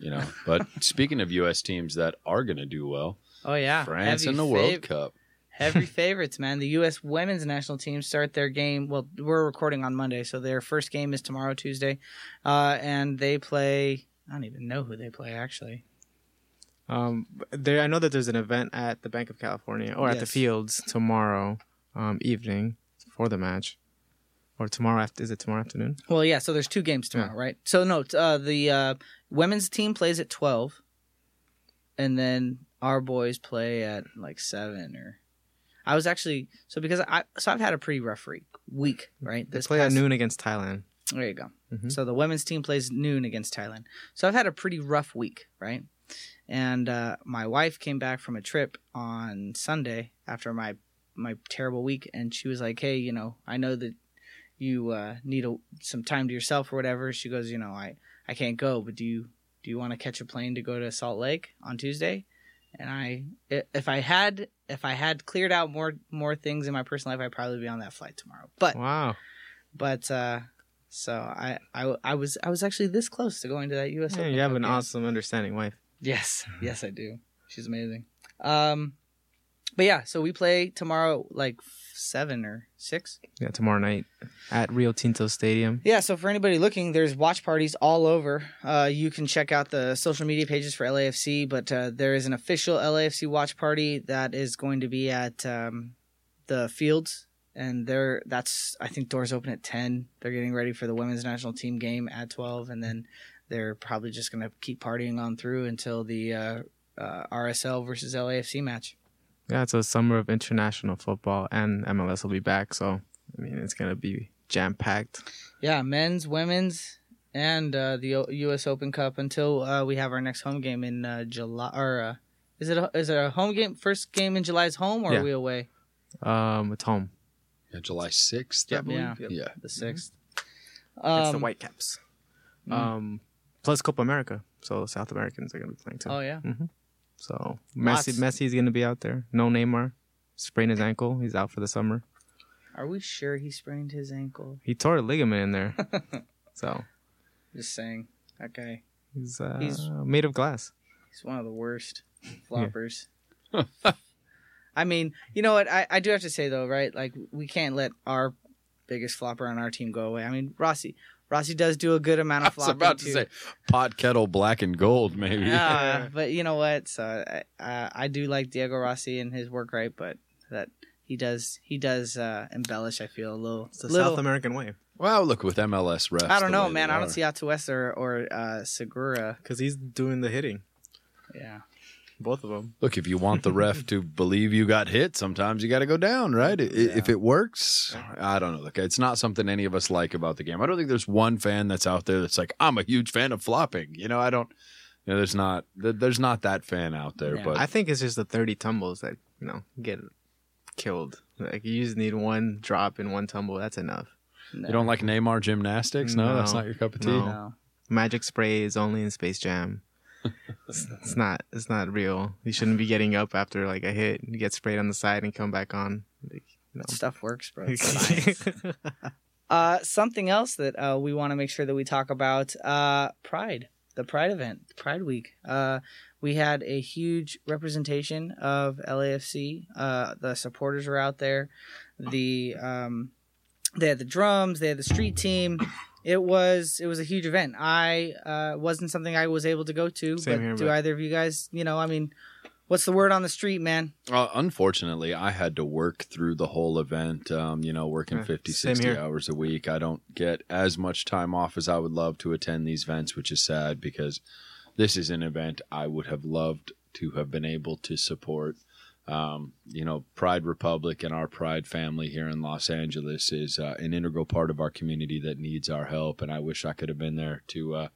You know, but speaking of U.S. teams that are going to do well, Oh yeah, France Heavy in the fav- World Cup. Heavy favorites, man. The U.S. women's national team start their game. Well, we're recording on Monday, so their first game is tomorrow, Tuesday, uh, and they play. I don't even know who they play actually. Um, there, I know that there's an event at the Banc of California or at the Fields tomorrow um, evening for the match, or tomorrow after. Is it tomorrow afternoon? Well, yeah. So there's two games tomorrow, right? So no, uh, the uh, women's team plays at twelve, and then our boys play at like seven or. I was actually so because I so I've had a pretty rough week, week right? They play at past- noon against Thailand. There you go. Mhm. So the women's team plays noon against Thailand. So I've had a pretty rough week, right? And uh, my wife came back from a trip on Sunday after my my terrible week, and she was like, "Hey, you know, I know that you uh, need a, some time to yourself or whatever." She goes, "You know, I I can't go, but do you do you want to catch a plane to go to Salt Lake on Tuesday?" And i- if I had if I had cleared out more more things in my personal life, I'd probably be on that flight tomorrow. But Wow. but uh so I, I I was I was actually this close to going to that US Yeah, Open you have an game. awesome, understanding wife. Yes, yes I do. She's amazing. Um but yeah, so we play tomorrow like 7 or 6. Yeah, tomorrow night at Rio Tinto Stadium. Yeah, so for anybody looking, there's watch parties all over. Uh, you can check out the social media pages for LAFC, but uh, there is an official LAFC watch party that is going to be at um, the fields, and they're that's I think doors open at ten. They're getting ready for the women's national team game at twelve, and then they're probably just going to keep partying on through until the uh, uh, RSL versus LAFC match. Yeah, it's a summer of international football, and MLS will be back. So, I mean, it's gonna be jam packed. Yeah, men's, women's, and uh, the O- U.S. Open Cup until uh, we have our next home game in uh, July or uh, Is it a, is it a home game? First game in July is home, or Yeah. are we away? Um, it's home. Yeah, July sixth, I Yep. believe. Yeah. Yeah. The 6th it's the Um, Whitecaps. mm. Um, plus Copa America, so South Americans are gonna be playing too. Oh yeah. So Lots- Messi, Messi's gonna be out there. No Neymar, sprained his ankle. He's out for the summer. Are we sure he sprained his ankle? He tore a ligament in there, so Just saying. That guy. he's, uh, He's- made of glass. He's one of the worst floppers. I mean, you know what? I, I do have to say though, right? Like we can't let our biggest flopper on our team go away. I mean, Rossi. Rossi does do a good amount of. I of was about to too. say pot kettle black and gold, maybe. Yeah, but you know what? So I, I I do like Diego Rossi and his work rate, but that he does he does uh, embellish. I feel a little. It's the little South American way Well, look with MLS refs. I don't know, man. I don't see Atuesta or, or uh, Segura. because he's doing the hitting. Yeah, Both of them. Look, if you want the ref to believe you got hit, sometimes you got to go down, right? I- If it works, I don't know. Look, it's not something any of us like about the game. I don't think there's one fan that's out there that's like, I'm a huge fan of flopping. You know, I don't. You know, there's not. There's not that fan out there, Yeah. but I think it's just the thirty tumbles that you know get killed. Like you just need one drop and one tumble. That's enough. no, you don't like Neymar gymnastics? No, No. that's not your cup of tea. No. no. Magic spray is only in Space Jam. It's, it's not. It's not real. You shouldn't be getting up after like a hit. and get sprayed on the side and come back on. Like, Stuff works, bro. Uh, something else that uh, we want to make sure that we talk about uh, Pride, the Pride event, Pride Week. Uh, we had a huge representation of LAFC. Uh, the supporters were out there. The um, they had the drums, they had the street team. It was it was a huge event. I uh, wasn't something I was able to go to, Same but here, do but- either of you guys? You know, I mean, what's the word on the street, man? Uh, unfortunately, I had to work through the whole event, um, you know, working Yeah, 50, same 60 here. hours a week. I don't get as much time off as I would love to attend these events, which is sad because this is an event I would have loved to have been able to support. Um, you know, Pride Republic and our Pride family here in Los Angeles is uh, an integral part of our community that needs our help, and I wish I could have been there to uh,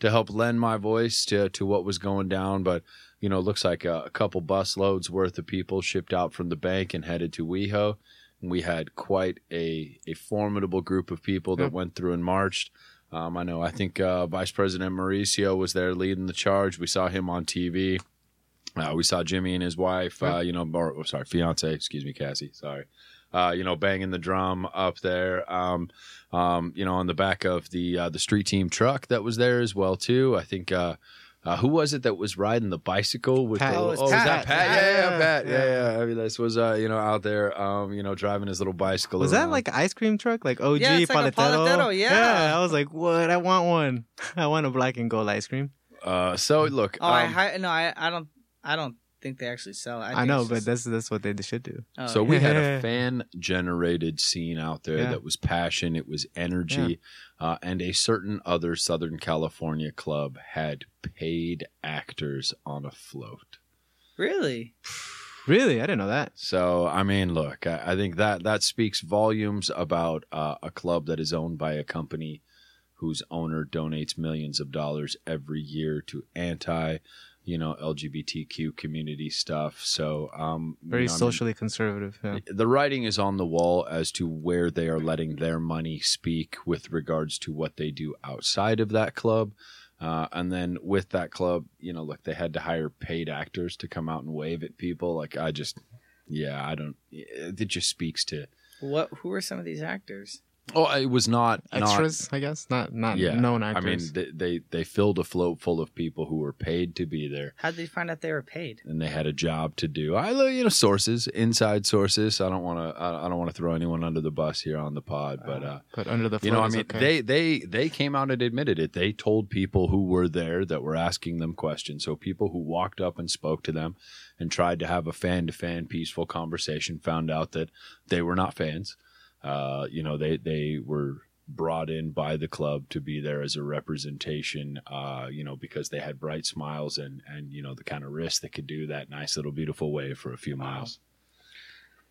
to help lend my voice to to what was going down. But you know, it looks like a, a couple bus loads worth of people shipped out from the bank and headed to WeHo. And we had quite a a formidable group of people that Yeah. went through and marched. Um, I know. I think uh, Vice President Mauricio was there leading the charge. We saw him on TV. Uh, we saw Jimmy and his wife, uh, you know, or, or sorry, fiance, excuse me, Cassie, sorry, uh, you know, banging the drum up there, um, um, you know, on the back of the uh, the street team truck that was there as well too. I think uh, uh, who was it that was riding the bicycle with Pat. the, Oh, oh, it's was that Pat? Pat. Yeah, yeah, Yeah, Pat. Yeah, yeah. yeah. I mean, this was uh, you know out there, um, you know, driving his little bicycle. Was that like ice cream truck? Like OG Yeah, it's like a Paletero? Paletero, yeah. I was like, what? I want one. I want a black and gold ice cream. Uh, so look, Oh, I um, hi- no, I, I don't I don't think they actually sell. it. I, think know, it's but just- that's that's what they should do. oh, So yeah. we had a fan generated scene out there Yeah. that was passion, it was energy, uh, and a certain other Southern California club had paid actors on a float. really. Really, I didn't know that. So I mean, look, I, I think that that speaks volumes about uh, a club that is owned by a company whose owner donates millions of dollars every year to anti, you know, LGBTQ community stuff. So um, you Very know, I mean, socially conservative. Yeah. the writing is on the wall as to where they are letting their money speak with regards to what they do outside of that club. Uh, and then with that club, you know, look, they had to hire paid actors to come out and wave at people. Like, I just, yeah, I don't, it just speaks to, What? Who are some of these actors? Oh, it was not not- Extras, I guess. Not not yeah, known I mean, they, they, they filled a float full of people who were paid to be there. How did they find out they were paid? and they had a job to do. I, you know, sources, inside sources. I don't want to, I I don't want to throw anyone under the bus here on the pod, but uh, but under the you know, I mean, okay. they they they came out and admitted it. They told people who were there that were asking them questions. So people who walked up and spoke to them and tried to have a fan to fan peaceful conversation found out that they were not fans. Uh, you know, they they were brought in by the club to be there as a representation uh, you know because they had bright smiles and and you know the kind of wrist that could do that nice little beautiful wave for a few miles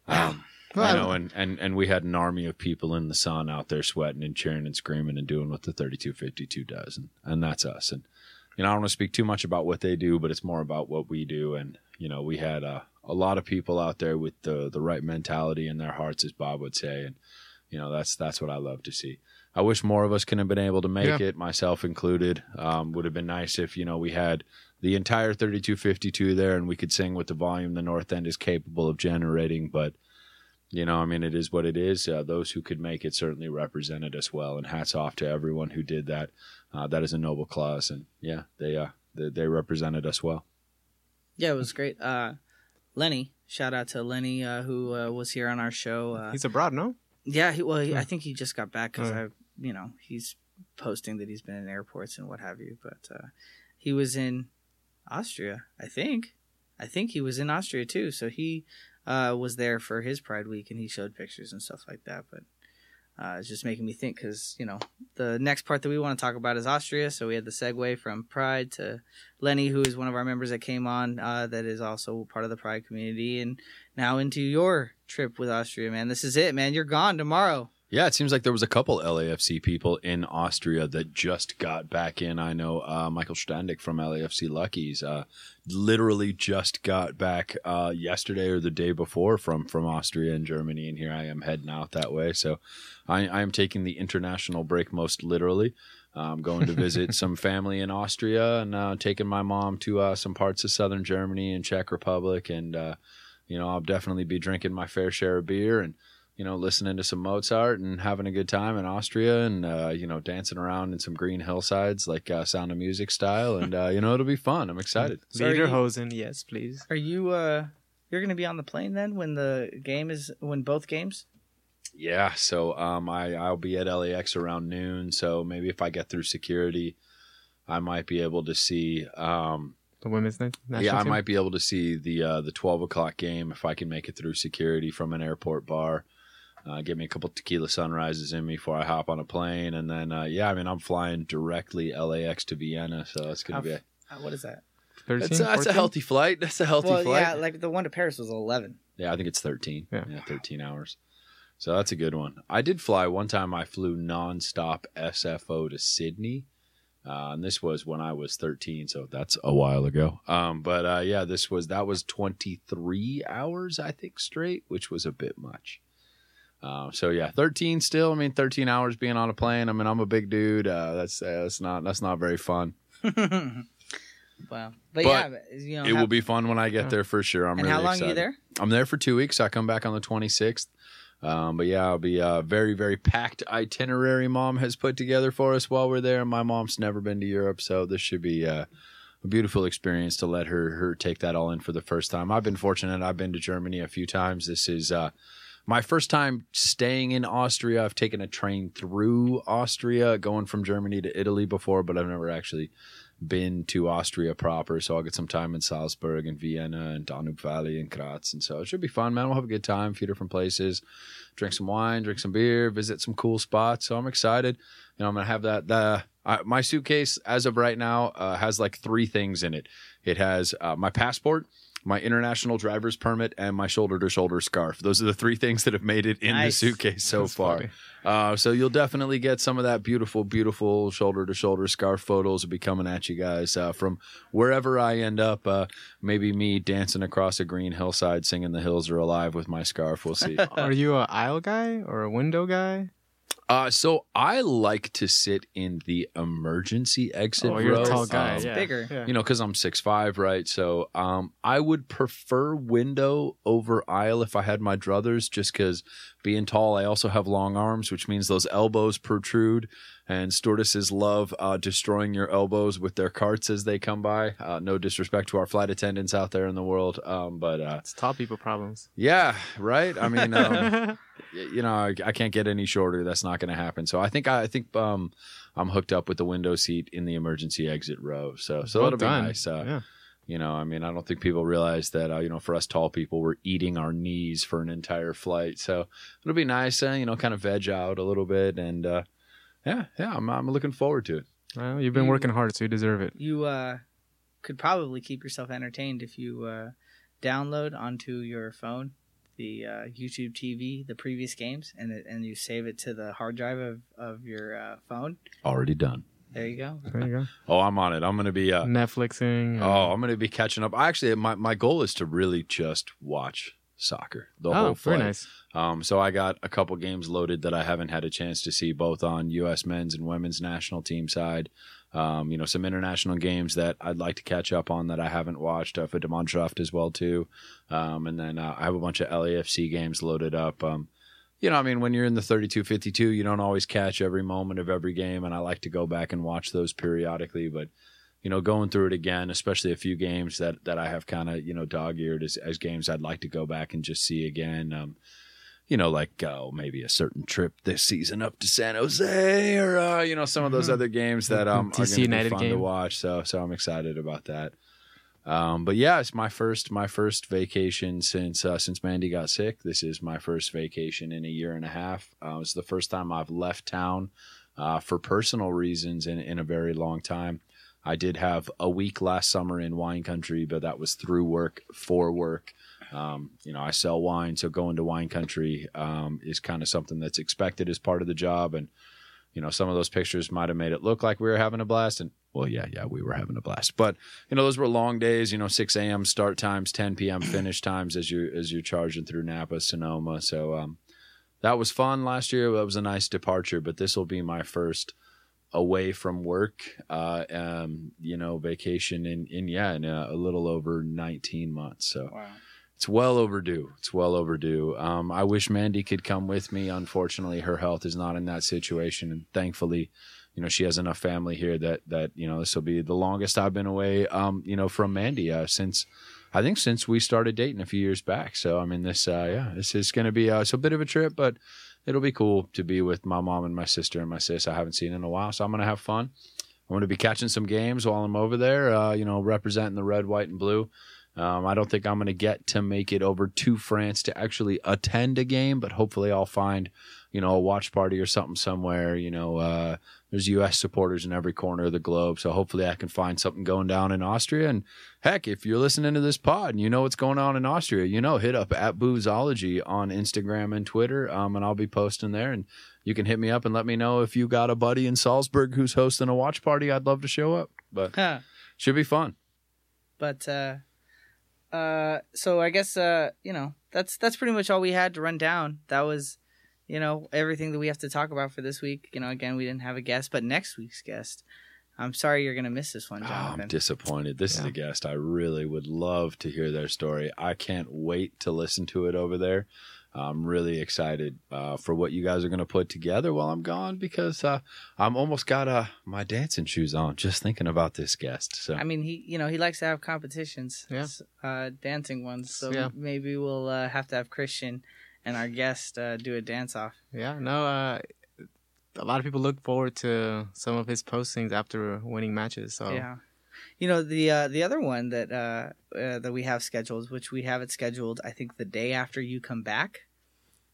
um, I know, and, and, and we had an army of people in the sun out there sweating and cheering and screaming and doing what the 3252 does, and, and that's us. And you know, I don't want to speak too much about what they do, but it's more about what we do. And you know, we had uh, a lot of people out there with the the right mentality in their hearts, as Bob would say, and you know, that's that's what I love to see. I wish more of us could have been able to make Yeah. it, myself included. Um, would have been nice if you know we had the entire 3252 there and we could sing with the volume the North End is capable of generating. But you know, I mean, it is what it is. Uh, those who could make it certainly represented us well, and hats off to everyone who did that. Uh, that is a noble cause, and yeah, they uh, they, they represented us well. Yeah, it was great. Uh, Lenny, shout out to Lenny uh, who uh, was here on our show. Uh, He's abroad, no? yeah, he, well, he. I think he just got back because Oh. I, you know, he's posting that he's been in airports and what have you. But uh, he was in Austria, I think. I think he was in Austria too. So he uh, was there for his Pride Week and he showed pictures and stuff like that. But uh, it's just making me think because you know the next part that we want to talk about is Austria. So we had the segue from Pride to Lenny, who is one of our members that came on, uh, that is also part of the Pride community, and now into your trip with Austria, man. This is it, man. You're gone tomorrow. Yeah, it seems like there was a couple LAFC people in Austria that just got back in. I know uh, Michael Standick from LAFC Luckies uh, literally just got back uh, yesterday or the day before from from Austria and Germany, and here I am heading out that way. So I, I am taking the international break most literally. I'm going to visit some family in Austria and uh, taking my mom to uh, some parts of southern Germany and Czech Republic, and uh, you know I'll definitely be drinking my fair share of beer and you know, listening to some Mozart and having a good time in Austria and, uh, you know, dancing around in some green hillsides like uh, Sound of Music style. And, uh, you know, it'll be fun. I'm excited. So are Lederhosen, yes, please. Are you uh you're gonna be on the plane then when the game is when both games? Yeah. So um, I, I'll be at LAX around noon. So maybe if I get through security, I might be able to see. Um, The women's na- national yeah, I team? might be able to see the uh, the 12 o'clock game if I can make it through security from an airport bar. Uh, get me a couple tequila sunrises in me before I hop on a plane, and then uh, yeah, I mean I'm flying directly LAX to Vienna, so it's gonna How be a, f- uh, what is that? 13, that's, a, that's a healthy flight. That's a healthy well, flight. yeah, like the one to Paris was eleven. Yeah, I think it's 13. Yeah. yeah 13 hours. So that's a good one. I did fly one time. I flew nonstop SFO to Sydney, uh, and this was when I was 13, so that's a while ago. Um, but uh, yeah, this was that was 23 hours, I think, straight, which was a bit much. Uh, so yeah, 13 still. I mean, 13 hours being on a plane. I mean, I'm a big dude. Uh, that's uh, that's not that's not very fun. wow, but, But yeah, but, you know, it how- will be fun when I get there for sure. I'm And really how long excited. are you there? I'm there for two weeks. I come back on the 26th. Um, but yeah, I'll be a very, very packed itinerary mom has put together for us while we're there. My mom's never been to Europe, so this should be uh, a beautiful experience to let her her take that all in for the first time. I've been fortunate. I've been to Germany a few times. This is uh, my first time staying in Austria. I've taken a train through Austria, going from Germany to Italy before, but I've never actually been to Austria proper, so I'll get some time in Salzburg and Vienna and Danube Valley and Graz, and so it should be fun, man. We'll have a good time, a few different places, drink some wine, drink some beer, visit some cool spots. So I'm excited. You know, I'm gonna have that. The my suitcase, as of right now, uh, has like three things in it. It has uh, my passport. My international driver's permit and my shoulder to shoulder scarf. Those are the three things that have made it in Nice. the suitcase so That's far. Uh, so you'll definitely get some of that beautiful, beautiful shoulder to shoulder scarf photos will be coming at you guys uh, from wherever I end up. Uh, maybe me dancing across a green hillside singing "The Hills Are Alive" with my scarf. We'll see. Are you a aisle guy or a window guy? Uh, so I like to sit in the emergency exit oh, you're row. a tall guy. Um, yeah. bigger. Yeah. you know, because I'm six five, right? So um, I would prefer window over aisle if I had my druthers, just because being tall, I also have long arms, which means those elbows protrude, and stewardesses love uh, destroying your elbows with their carts as they come by. Uh, no disrespect to our flight attendants out there in the world, um, but uh, it's tall people problems. yeah, right. I mean, um, you know, I, I can't get any shorter. That's not going to happen. So I think I think um, I'm hooked up with the window seat in the emergency exit row. So so Well that'll done. be nice. Uh, yeah. You know, I mean, I don't think people realize that. Uh, you know, for us tall people, we're eating our knees for an entire flight. So it'll be nice. Uh, you know, kind of veg out a little bit, and uh, yeah, yeah, I'm I'm looking forward to it. Well, you've been You- working hard, so you deserve it. You uh, could probably keep yourself entertained if you uh, download onto your phone the uh, YouTube TV, the previous games, and it, and you save it to the hard drive of, of your uh, phone. Already done. There you go. There you go. Oh, I'm on it. I'm gonna be. Uh, Netflixing. oh, I'm gonna be catching up. I actually, my my goal is to really just watch soccer the oh, whole very nice. Um, so I got a couple games loaded that I haven't had a chance to see, both on U.S. men's and women's national team side. Um, you know, some international games that I'd like to catch up on that I haven't watched uh, for Die Mannschaft as well too. Um, and then uh, I have a bunch of LAFC games loaded up. Um, you know, I mean, when you're in the 32-52, you don't always catch every moment of every game, and I like to go back and watch those periodically. But you know, going through it again, especially a few games that that I have kind of you know dog eared as, as games I'd like to go back and just see again. Um, you know, like oh, maybe a certain trip this season up to San Jose, or uh, you know, some of those other games that um, are going to be fun to watch. So, so I'm excited about that. Um, but yeah, it's my first my first vacation since uh, since Mandy got sick. This is my first vacation in a year and a half. Uh, it's the first time I've left town uh, for personal reasons in in a very long time. I did have a week last summer in wine country, but that was through work for work. Um, you know, I sell wine, so going to wine country um, is kind of something that's expected as part of the job. And you know, some of those pictures might have made it look like we were having a blast, and well, yeah, yeah, we were having a blast. But you know, those were long days. You know, six a.m. start times, ten p.m. finish times as you as you're charging through Napa, Sonoma. So um, that was fun last year. That was a nice departure, but this will be my first away from work, uh, um, you know, vacation in, in yeah, in a, a little over 19 months. So Wow. it's well overdue. It's well overdue. Um, I wish Mandy could come with me. Unfortunately, her health is not in that situation, and thankfully, you know, she has enough family here that that you know this will be the longest I've been away. Um, you know, from Mandy uh, since. I think since we started dating a few years back. So I mean, this uh, yeah, this is going to be uh, it's a bit of a trip, but it'll be cool to be with my mom and my sister and my sis. I haven't seen in a while, so I'm going to have fun. I'm going to be catching some games while I'm over there. Uh, you know, representing the red, white, and blue. Um, I don't think I'm going to get to make it over to France to actually attend a game, but hopefully I'll find, you know, a watch party or something somewhere. You know, uh, there's U.S. supporters in every corner of the globe, so hopefully I can find something going down in Austria. And heck, if you're listening to this pod and you know what's going on in Austria, you know, hit up at Boozology on Instagram and Twitter, um, and I'll be posting there. And you can hit me up and let me know if you got a buddy in Salzburg who's hosting a watch party. I'd love to show up, but Huh. should be fun. But uh uh so I guess uh you know that's that's pretty much all we had to run down. That was you know everything that we have to talk about for this week. You know again we didn't have a guest, but next week's guest. I'm sorry you're gonna miss this one, Jonathan. I'm disappointed. This is a guest I really would love to hear their story. I can't wait to listen to it over there. I'm really excited uh, for what you guys are going to put together while I'm gone because uh, I'm almost got uh, my dancing shoes on just thinking about this guest. So I mean, he you know he likes to have competitions, Yeah. uh, dancing ones. So Yeah. maybe we'll uh, have to have Christian and our guest uh, do a dance off. Yeah, no, uh, a lot of people look forward to some of his postings after winning matches. So Yeah. You know the uh, the other one that uh, uh, that we have scheduled, which we have it scheduled, I think the day after you come back,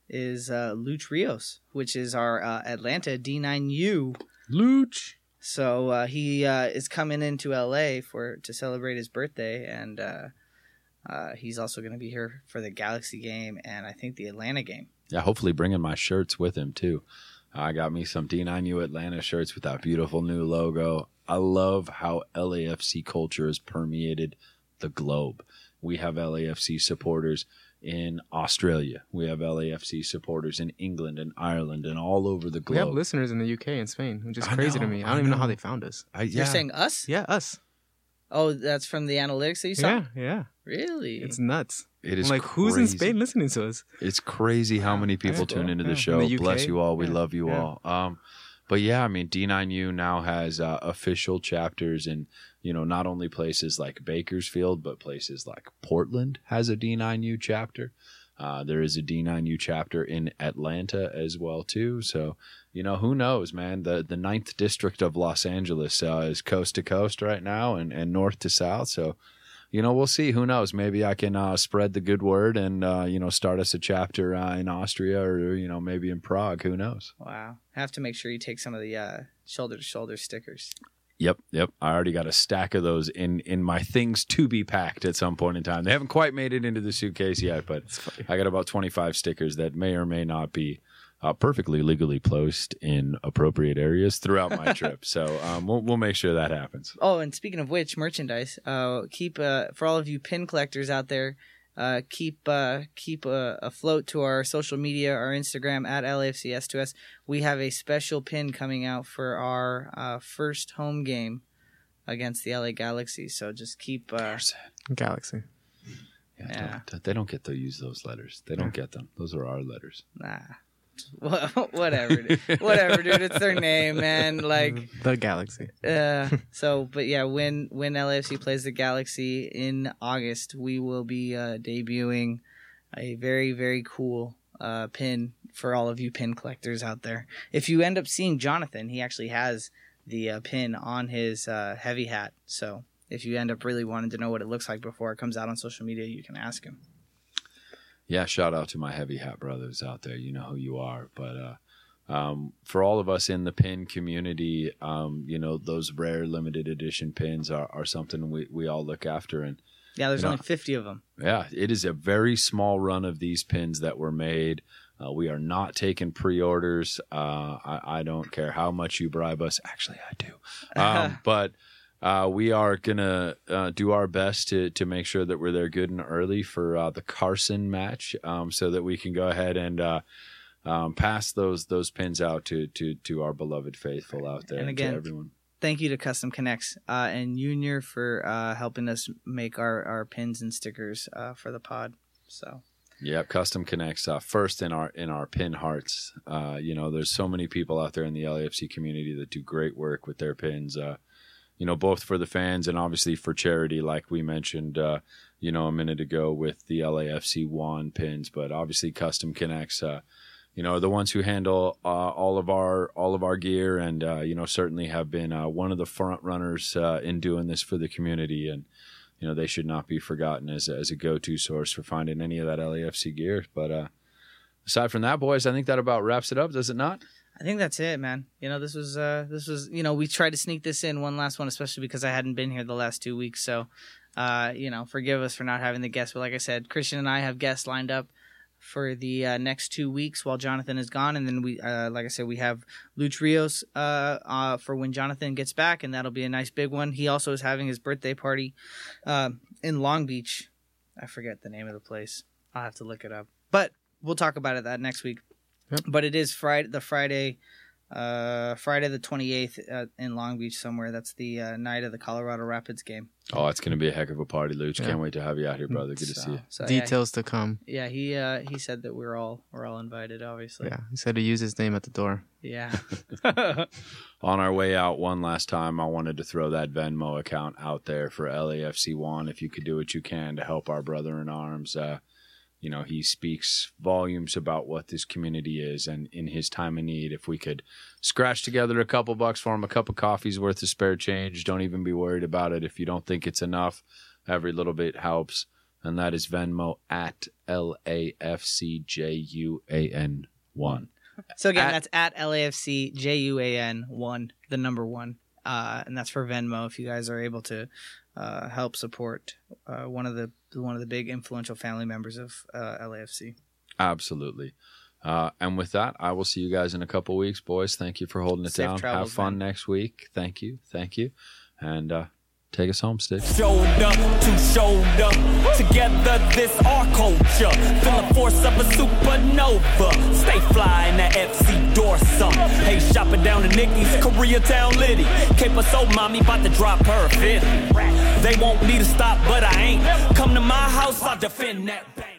is uh, Luch Rios, which is our uh, Atlanta D9U. Luch. So uh, he uh, is coming into LA for to celebrate his birthday, and uh, uh, he's also going to be here for the Galaxy game and I think the Atlanta game. Yeah, hopefully bringing my shirts with him too. I got me some D9U Atlanta shirts with that beautiful new logo. I love how LAFC culture has permeated the globe. We have LAFC supporters in Australia. We have LAFC supporters in England and Ireland and all over the globe. we have listeners in the UK and Spain, which is I crazy to me. I I don't even know how they found us. I, You're saying us? Yeah, us. Oh, that's from the analytics that you saw. Yeah, yeah. Really? It's nuts. It is I'm is like, who's in. Spain listening to us? It's crazy how many people Yeah. tune into the Yeah. show. In the Bless you all. We Yeah. love you Yeah. all. Um, but yeah, I mean, D9U now has uh, official chapters in, you know, not only places like Bakersfield, but places like Portland has a D9U chapter. Uh, there is a D9U chapter in Atlanta as well too. So, you know, who knows, man? The the ninth district of Los Angeles uh, is coast to coast right now, and, and north to south. So, you know, we'll see. Who knows? Maybe I can uh, spread the good word and uh, you know start us a chapter uh, in Austria or you know maybe in Prague. Who knows? Wow. Have to make sure you take some of the uh, shoulder to shoulder stickers. Yep, yep. I already got a stack of those in in my things to be packed at some point in time. They haven't quite made it into the suitcase yet, but I got about twenty five stickers that may or may not be uh, perfectly legally placed in appropriate areas throughout my trip. So um, we'll we'll make sure that happens. Oh, and speaking of which, merchandise. Uh, keep uh, for all of you pin collectors out there. Uh, keep uh, keep uh, afloat to our social media, our Instagram at LAFCS2S. We have a special pin coming out for our uh, first home game against the LA Galaxy. So just keep. Uh, Galaxy. Yeah, Yeah. Don't, they don't get to use those letters. They don't get them. Those are our letters. nah. Wha- Whatever, dude. whatever, dude. It's their name, man. Like, The Galaxy. Uh, so, but yeah, when when LAFC plays the Galaxy in August, we will be uh, debuting a very very cool uh, pin for all of you pin collectors out there. If you end up seeing Jonathan, he actually has the uh, pin on his uh, heavy hat. So if you end up really wanting to know what it looks like before it comes out on social media, you can ask him. Yeah, shout out to my heavy hat brothers out there. You know who you are. But uh, um, for all of us in the pin community, um, you know, those rare limited edition pins are, are something we, we all look after. And Yeah, there's You know- only 50 of them. yeah, it is a very small run of these pins that were made. Uh, we are not taking pre-orders. Uh, I, I don't care how much you bribe us. Actually, I do. Um, but uh, we are gonna uh, do our best to to make sure that we're there good and early for uh, the Carson match, um, so that we can go ahead and uh, um, pass those those pins out to to to our beloved faithful out there And and, to again, everyone. Thank you to Custom Connects uh, and Junior for uh, helping us make our, our pins and stickers uh, for the pod. So Yep, custom connects uh, first in our in our pin hearts. Uh, you know, there's so many people out there in the LAFC community that do great work with their pins. Uh, you know, both for the fans and obviously for charity, like we mentioned, uh, you know, a minute ago with the LAFC one pins. But obviously, custom connects. Uh, you know, the ones who handle uh, all of our all of our gear, and uh, you know, certainly have been uh, one of the front runners uh, in doing this for the community. And you know, they should not be forgotten as as a go to source for finding any of that LAFC gear. But aside from that, boys, I think that about wraps it up, does it not? I think that's it, man. You know, this was uh this was you know, we tried to sneak this in one last one, especially because I hadn't been here the last two weeks. So uh, you know, forgive us for not having the guests. But like I said, Christian and I have guests lined up for the uh, next two weeks while Jonathan is gone, and then we, uh, like I said, we have Luch Rios uh, uh, for when Jonathan gets back, and that'll be a nice big one. He also is having his birthday party uh, in Long Beach. I forget the name of the place. I'll have to look it up, but we'll talk about it that next week. Yep. But it is Friday, the Friday, uh, Friday the twenty eighth uh, in Long Beach somewhere. That's the uh, night of the Colorado Rapids game. Oh, it's going to be a heck of a party, Luch. Yeah. Can't wait to have you out here, brother. Good to see you. so, yeah, Details to come. Yeah, he uh, he said that we're all we're all invited. Obviously. Yeah, he said to use his name at the door. Yeah. On our way out, one last time, I wanted to throw that Venmo account out there for LAFC1. If you could do what you can to help our brother in arms, uh, you know, he speaks volumes about what this community is. And in his time of need, if we could scratch together a couple bucks for him, a cup of coffee's worth of spare change, don't even be worried about it. If you don't think it's enough, every little bit helps. And that is Venmo at L A F C J U A N 1. So again, At- that's at LAFC J U A N one, the number one, uh, and that's for Venmo. If you guys are able to uh, help support uh, one of the one of the big influential family members of uh, LAFC. Absolutely. Uh, and with that, I will see you guys in a couple weeks, boys. Thank you for holding it Safe down. travels, Have fun man. next week. Thank you. Thank you. And uh, take us home, Sticks. Shoulder to shoulder, together this our culture. Feel the force of a supernova. Stay fly in that FC dorsum. Hey, shopping down to Nicky's, Koreatown Liddy. Cape so mommy about to drop her fifth. They want me to stop, but I ain't. Come to my house, I'll defend that. Bang.